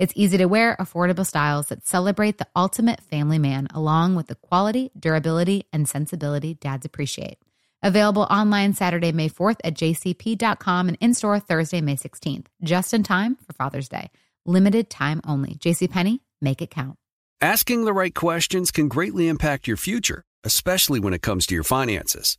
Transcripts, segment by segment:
It's easy to wear, affordable styles that celebrate the ultimate family man, along with the quality, durability, and sensibility dads appreciate. Available online Saturday, May 4th at jcp.com and in store Thursday, May 16th, just in time for Father's Day. Limited time only. JCPenney, make it count. Asking the right questions can greatly impact your future, especially when it comes to your finances.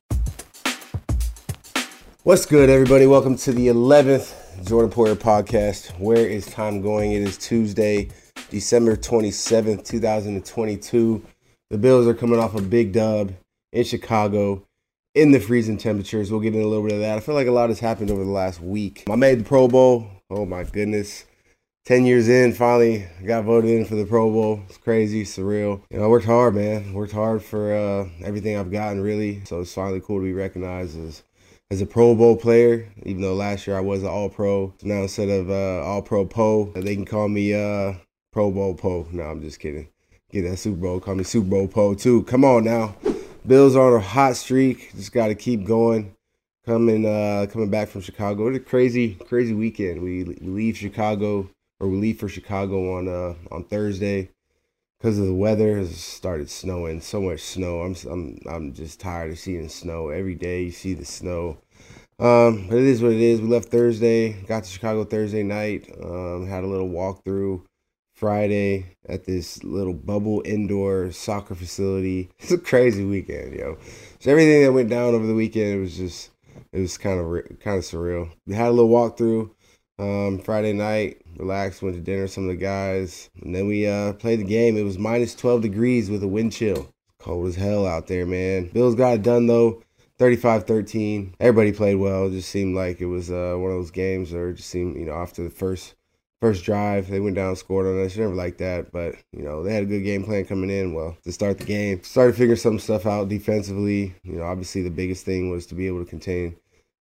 What's good, everybody? Welcome to the 11th Jordan Poyer podcast. Where is time going? It is Tuesday, December 27th, 2022. The Bills are coming off a big dub in Chicago in the freezing temperatures. We'll get into a little bit of that. I feel like a lot has happened over the last week. I made the Pro Bowl. Oh my goodness. 10 years in, finally got voted in for the Pro Bowl. It's crazy, surreal. You know, I worked hard, man. Worked hard for uh, everything I've gotten, really. So it's finally cool to be recognized as as a Pro Bowl player, even though last year I was an All Pro. So now instead of uh, All Pro Poe, they can call me uh, Pro Bowl Poe. No, I'm just kidding. Get that Super Bowl, call me Super Bowl Poe too. Come on now. Bills are on a hot streak. Just got to keep going. Coming, uh, coming back from Chicago. What a crazy, crazy weekend. We, we leave Chicago, or we leave for Chicago on uh, on Thursday. Because of the weather it started snowing so much snow. I'm i'm i'm just tired of seeing snow. Every day you see the snow. Um, but it is what it is. We left thursday got to chicago thursday night um, had a little walkthrough friday at this little bubble indoor soccer facility. It's a crazy weekend yo. So everything that went down over the weekend it was just it was kind of kind of surreal. We had a little walkthrough um, friday night relaxed, went to dinner with some of the guys, and then we uh, played the game. It was minus 12 degrees with a wind chill. Cold as hell out there, man. Bills got it done though. 35-13. Everybody played well. It just seemed like it was uh, one of those games or just seemed, you know, after the first first drive, they went down scored on us. Never like that, but you know, they had a good game plan coming in. Well, to start the game, started figuring some stuff out defensively. You know, obviously the biggest thing was to be able to contain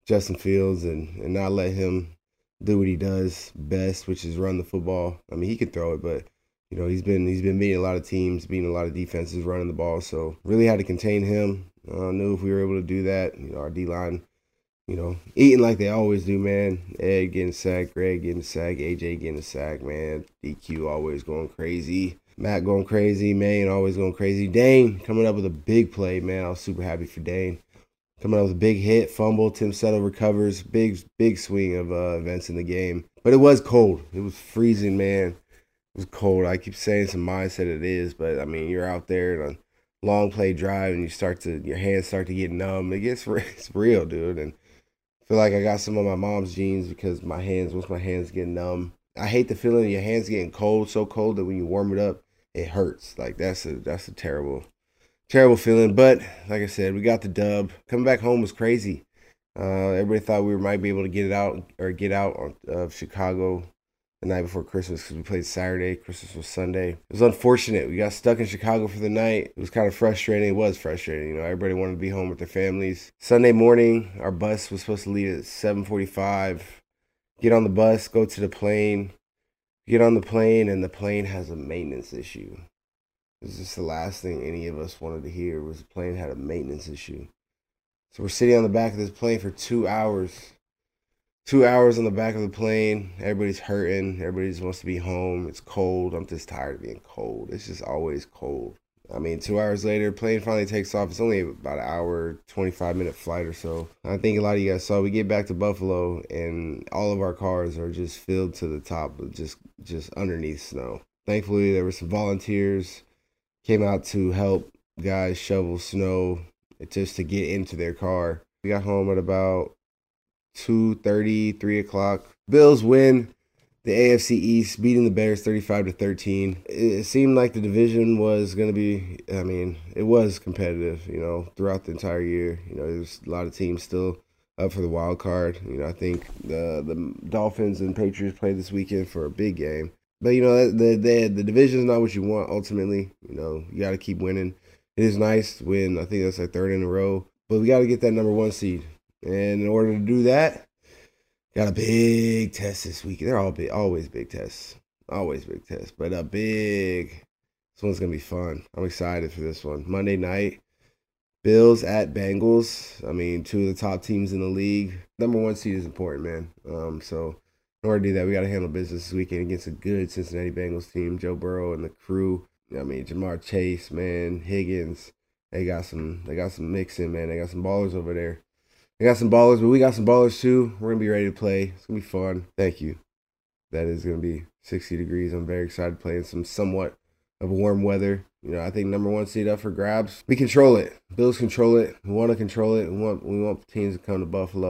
Justin Fields and, and not let him do what he does best, which is run the football. I mean, he can throw it, but you know he's been he's been beating a lot of teams, beating a lot of defenses, running the ball. So really had to contain him. I uh, knew if we were able to do that, you know, our D line, you know, eating like they always do, man. Ed getting sacked, Greg getting sacked, AJ getting a sack, man. DQ always going crazy. Matt going crazy, Maine always going crazy. Dane coming up with a big play, man. I was super happy for Dane coming out with a big hit, fumble. Tim Settle recovers. Big, big swing of uh, events in the game. But it was cold. It was freezing, man. It was cold. I keep saying some mindset it is, but I mean, you're out there on a long play drive and you start to, your hands start to get numb. It gets, it's real, dude. And I feel like I got some of my mom's genes because my hands, once my hands get numb, I hate the feeling of your hands getting cold, so cold that when you warm it up, it hurts. Like that's a, that's a terrible, terrible feeling. But like I said, we got the dub. Coming back home was crazy. Uh, everybody thought we might be able to get it out or get out of Chicago the night before Christmas because we played Saturday. Christmas was Sunday. It was unfortunate. We got stuck in Chicago for the night. It was kind of frustrating. It was frustrating. You know, everybody wanted to be home with their families. Sunday morning, our bus was supposed to leave at 7:45. Get on the bus, go to the plane. Get on the plane, and the plane has a maintenance issue. This is the last thing any of us wanted to hear was the plane had a maintenance issue. So we're sitting on the back of this plane for two hours. Two hours on the back of the plane. Everybody's hurting. Everybody just wants to be home. It's cold. I'm just tired of being cold. It's just always cold. I mean, two hours later, plane finally takes off. It's only about an hour, 25 minute flight or so. I think a lot of you guys saw we get back to Buffalo and all of our cars are just filled to the top with just, just underneath snow. Thankfully, there were some volunteers came out to help guys shovel snow just to get into their car. We got home at about 2.30, 3 o'clock. Bills win the AFC East, beating the Bears 35 to 13. It seemed like the division was going to be, I mean, it was competitive, you know, throughout the entire year. You know, there's a lot of teams still up for the wild card. You know, I think the the Dolphins and Patriots play this weekend for a big game. But you know, the the the division is not what you want ultimately. You know, you got to keep winning. It is nice win. I think that's like third in a row, but we got to get that number one seed. And in order to do that, got a big test this week. They're all big, always big tests, always big tests. But a big, this one's gonna be fun. I'm excited for this one. Monday night, Bills at Bengals. I mean, two of the top teams in the league. Number one seed is important, man. Um, so in order to do that, we got to handle business this weekend against a good Cincinnati Bengals team. Joe Burrow and the crew. I mean, Ja'Marr Chase, man, Higgins. They got some. They got some mixing, man. They got some ballers over there. They got some ballers, but we got some ballers too. We're gonna be ready to play. It's gonna be fun. Thank you. That is gonna be 60 degrees. I'm very excited to play in some somewhat of warm weather. You know, I think number one seed up for grabs. We control it. Bills control it. We want to control it. We want we want teams to come to Buffalo.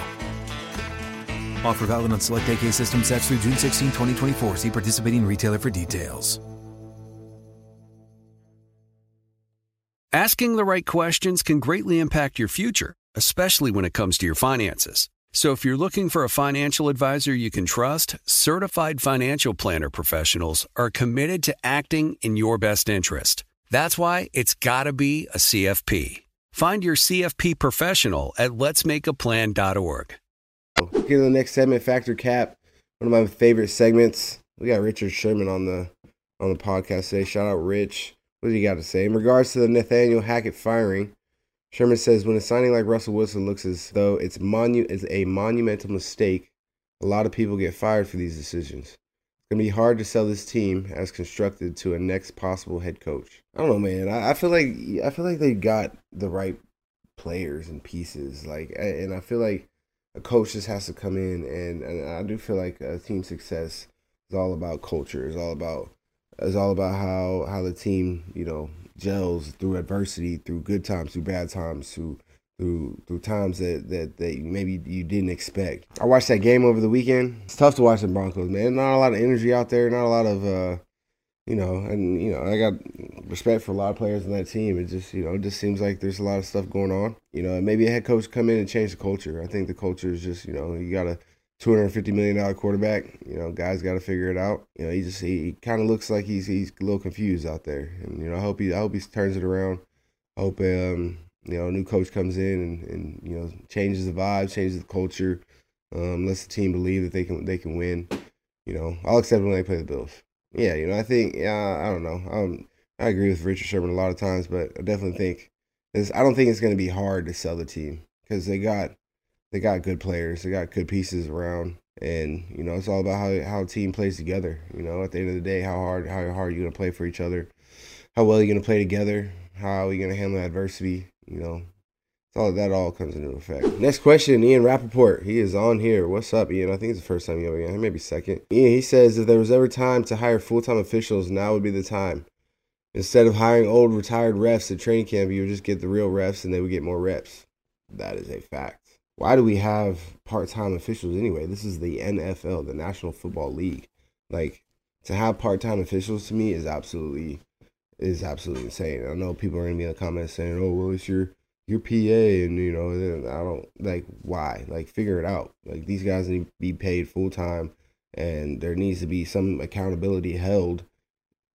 Offer valid on select AK system sets through June 16, 2024. See participating retailer for details. Asking the right questions can greatly impact your future, especially when it comes to your finances. So if you're looking for a financial advisor you can trust, certified financial planner professionals are committed to acting in your best interest. That's why it's got to be a CFP. Find your CFP professional at letsmakeaplan.org. Get to the next segment, Fact or Cap, one of my favorite segments. We got Richard Sherman on the on the podcast today. Shout out Rich. What do you got to say in regards to the Nathaniel Hackett firing? Sherman says when a signing like Russell Wilson looks as though it's monu- is a monumental mistake, a lot of people get fired for these decisions. It's gonna be hard to sell this team as constructed to a next possible head coach. I don't know, man. I, I feel like I feel like they got the right players and pieces. Like, and I feel like a coach just has to come in and, and I do feel like uh, team success is all about culture. It's all about it's all about how how the team you know gels through adversity, through good times, through bad times, through through through times that that that maybe you didn't expect. I watched that game over the weekend. It's tough to watch the Broncos, man. Not a lot of energy out there. Not a lot of uh, you know, and you know, I got respect for a lot of players in that team. It just, you know, it just seems like there's a lot of stuff going on. You know, maybe a head coach come in and change the culture. I think the culture is just, you know, you got a two hundred fifty million dollar quarterback. You know, guys got to figure it out. You know, he just he, he kind of looks like he's he's a little confused out there. And you know, I hope he I hope he turns it around. I hope um you know a new coach comes in and and you know changes the vibe, changes the culture, um, lets the team believe that they can they can win. You know, I'll accept when they play the Bills. Yeah, you know, I think yeah, I don't know. Um, I agree with Richard Sherman a lot of times, but I definitely think it's, I don't think it's going to be hard to sell the team because they got they got good players, they got good pieces around. And you know, it's all about how how a team plays together. You know, at the end of the day, how hard how hard you're gonna play for each other, how well you're gonna play together, how you're gonna handle adversity. You know, all that all comes into effect. Next question, Ian Rapoport. He is on here. What's up, Ian? I think it's the first time you ever here. Maybe second. Ian, he says if there was ever time to hire full time officials, now would be the time. Instead of hiring old retired refs at training camp, you would just get the real refs and they would get more reps. That is a fact. Why do we have part time officials anyway? This is the NFL, the National Football League. Like to have part time officials to me is absolutely is absolutely insane. I know people are gonna be in the comments saying, "Oh, well, it's your your PA," and you know, I don't like why. Like, figure it out. Like these guys need to be paid full time, and there needs to be some accountability held.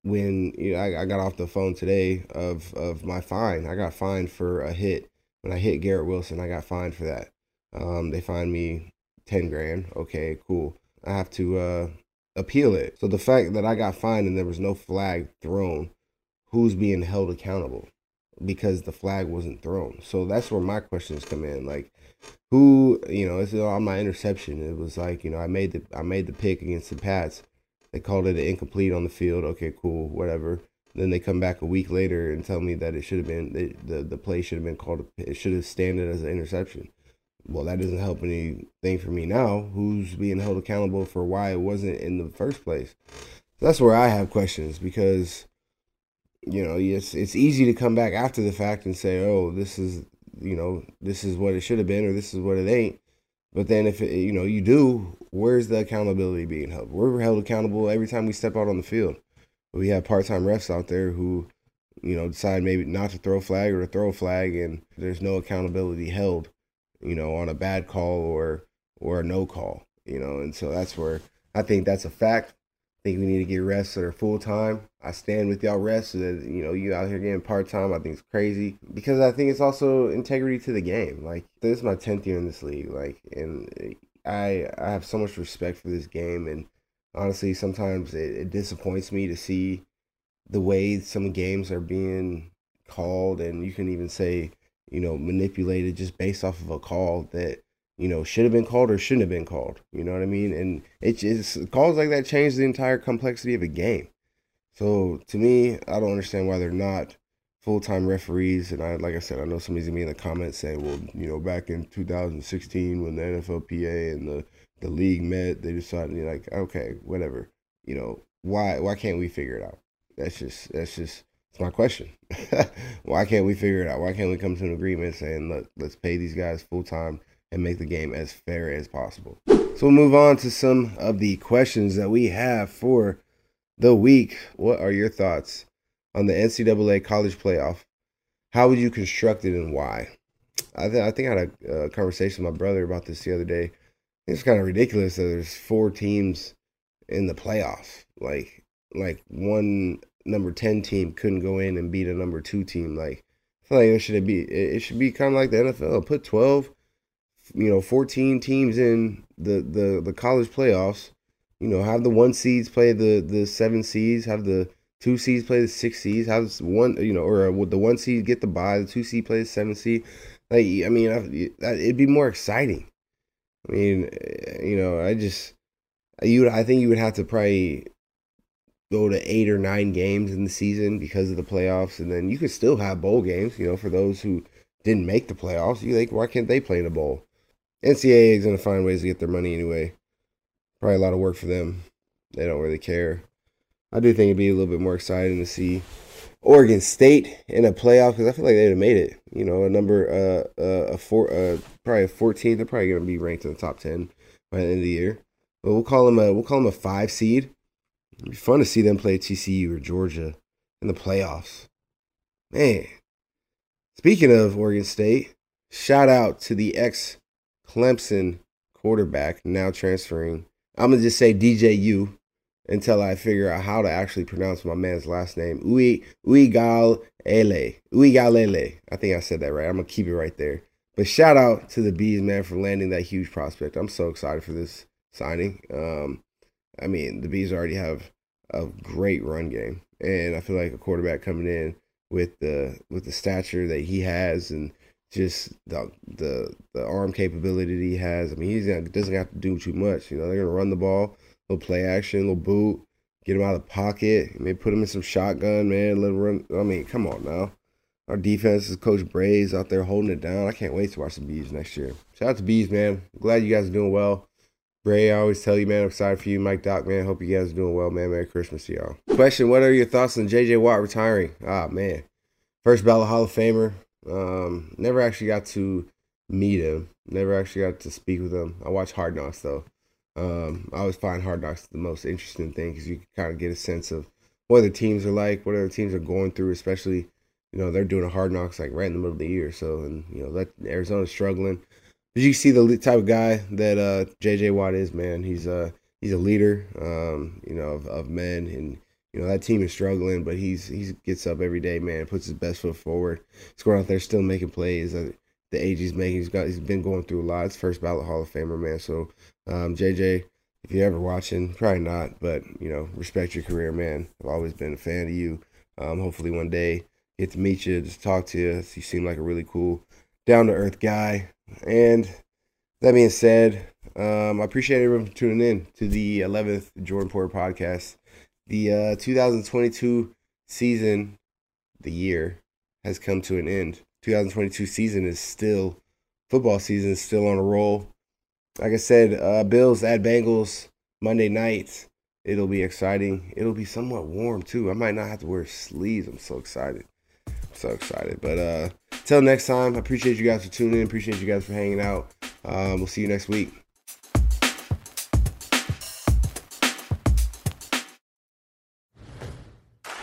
When you know, I, I got off the phone today of of my fine. I got fined for a hit when I hit Garrett Wilson. I got fined for that. Um, they fined me ten grand. Okay, cool. I have to uh, appeal it. So the fact that I got fined and there was no flag thrown, who's being held accountable? Because the flag wasn't thrown. So that's where my questions come in. Like, who you know? It's on my interception. It was like you know I made the I made the pick against the Pats. They called it an incomplete on the field. Okay, cool, whatever. Then they come back a week later and tell me that it should have been the the, the play should have been called. It should have standed as an interception well, that doesn't help anything for me now. Who's being held accountable for why it wasn't in the first place? That's where I have questions because, you know, it's it's easy to come back after the fact and say, oh, this is, you know, this is what it should have been or this is what it ain't. But then if it, you know you do, where's the accountability being held? We're held accountable every time we step out on the field. We have part-time refs out there who, you know, decide maybe not to throw a flag or to throw a flag, and there's no accountability held you know, on a bad call or or a no call, you know, and so that's where I think that's a fact. Think we need to get refs that are full time. I stand with y'all refs so that you know you out here getting part time. I think it's crazy because I think it's also integrity to the game. Like this is my tenth year in this league, like, and I I have so much respect for this game, and honestly, sometimes it, it disappoints me to see the way some games are being called, and you can even say you know, manipulated just based off of a call that, you know, should have been called or shouldn't have been called. You know what I mean? And it just calls like that change the entire complexity of a game. So to me, I don't understand why they're not full time referees. And I, like I said, I know somebody's gonna be in the comments saying, well, you know, back in 2016 when the NFLPA and the the league met, they decided like, okay, whatever. You know, why why can't we figure it out? That's just that's just it's my question. Why can't we figure it out? Why can't we come to an agreement saying, look, let's pay these guys full time and make the game as fair as possible? So we'll move on to some of the questions that we have for the week. What are your thoughts on the NCAA college playoff? How would you construct it and why? I, th- I think I had a conversation with my brother about this the other day. It's kind of ridiculous that there's four teams in the playoff. Like, like one number 10 team couldn't go in and beat a number 2 team like I feel like it should be it should be kind of like the NFL put 12 you know 14 teams in the the the college playoffs you know have the one seeds play the the seven seeds have the two seeds play the six seeds have one you know or uh, would the one seed get the bye the two seed play the seven seed like I mean it'd be more exciting I mean eh, you know I just you I think you would have to probably go to eight or nine games in the season because of the playoffs, and then you could still have bowl games. You know, for those who didn't make the playoffs, you like why can't they play in a bowl? NCAA is gonna find ways to get their money anyway. Probably a lot of work for them. They don't really care. I do think it'd be a little bit more exciting to see Oregon State in a playoff because I feel like they'd have made it. You know, a number, uh, uh a four, uh, probably a 14th. They're probably gonna be ranked in the top 10 by the end of the year. But we'll call them a we'll call them a five seed It'd be fun to see them play TCU or Georgia in the playoffs. Man. Speaking of Oregon State, shout out to the ex Clemson quarterback now transferring. I'm gonna just say DJU until I figure out how to actually pronounce my man's last name. Ui Uigal Ele. Uigalele. I think I said that right. I'm gonna keep it right there. But shout out to the bees, man, for landing that huge prospect. I'm so excited for this signing. Um, I mean, the Bees already have a great run game, and I feel like a quarterback coming in with the with the stature that he has and just the the the arm capability that he has. I mean, he doesn't have to do too much. You know, they're gonna run the ball, little play action, little boot, get him out of the pocket, maybe put him in some shotgun, man. Let him run. I mean, come on now. Our defense is Coach Bray's out there holding it down. I can't wait to watch the Bees next year. Shout out to Bees, man. Glad you guys are doing well. Bray, I always tell you, man, I'm excited for you. Mike Doc, man, hope you guys are doing well, man. Merry Christmas to y'all. Question What are your thoughts on JJ Watt retiring? Ah, man. First ballot Hall of Famer. Um, never actually got to meet him, never actually got to speak with him. I watch Hard Knocks, though. Um, I always find Hard Knocks the most interesting thing because you can kind of get a sense of what the teams are like, what other teams are going through, especially, you know, they're doing a Hard Knocks like right in the middle of the year. So, and, you know, that Arizona's struggling did you see the type of guy that uh, JJ Watt is? Man, he's uh he's a leader, um, you know, of, of men, and you know that team is struggling, but he's he gets up every day, man, puts his best foot forward. Going out there still making plays. Uh, the age he's making, he's got he's been going through a lot. It's first ballot Hall of Famer, man. So, um, JJ, if you're ever watching, probably not, but you know, respect your career, man. I've always been a fan of you. Um, hopefully one day get to meet you, just talk to you. You seem like a really cool, down to earth guy. And that being said, um, I appreciate everyone for tuning in to the 11th Jordan Poyer podcast. The uh, 2022 season, the year, has come to an end. 2022 season is still, football season is still on a roll. Like I said, uh, Bills at Bengals Monday night. It'll be exciting. It'll be somewhat warm too. I might not have to wear sleeves. I'm so excited I'm so excited. But uh till next time, I appreciate you guys for tuning in. Appreciate you guys for hanging out. Um, we'll see you next week.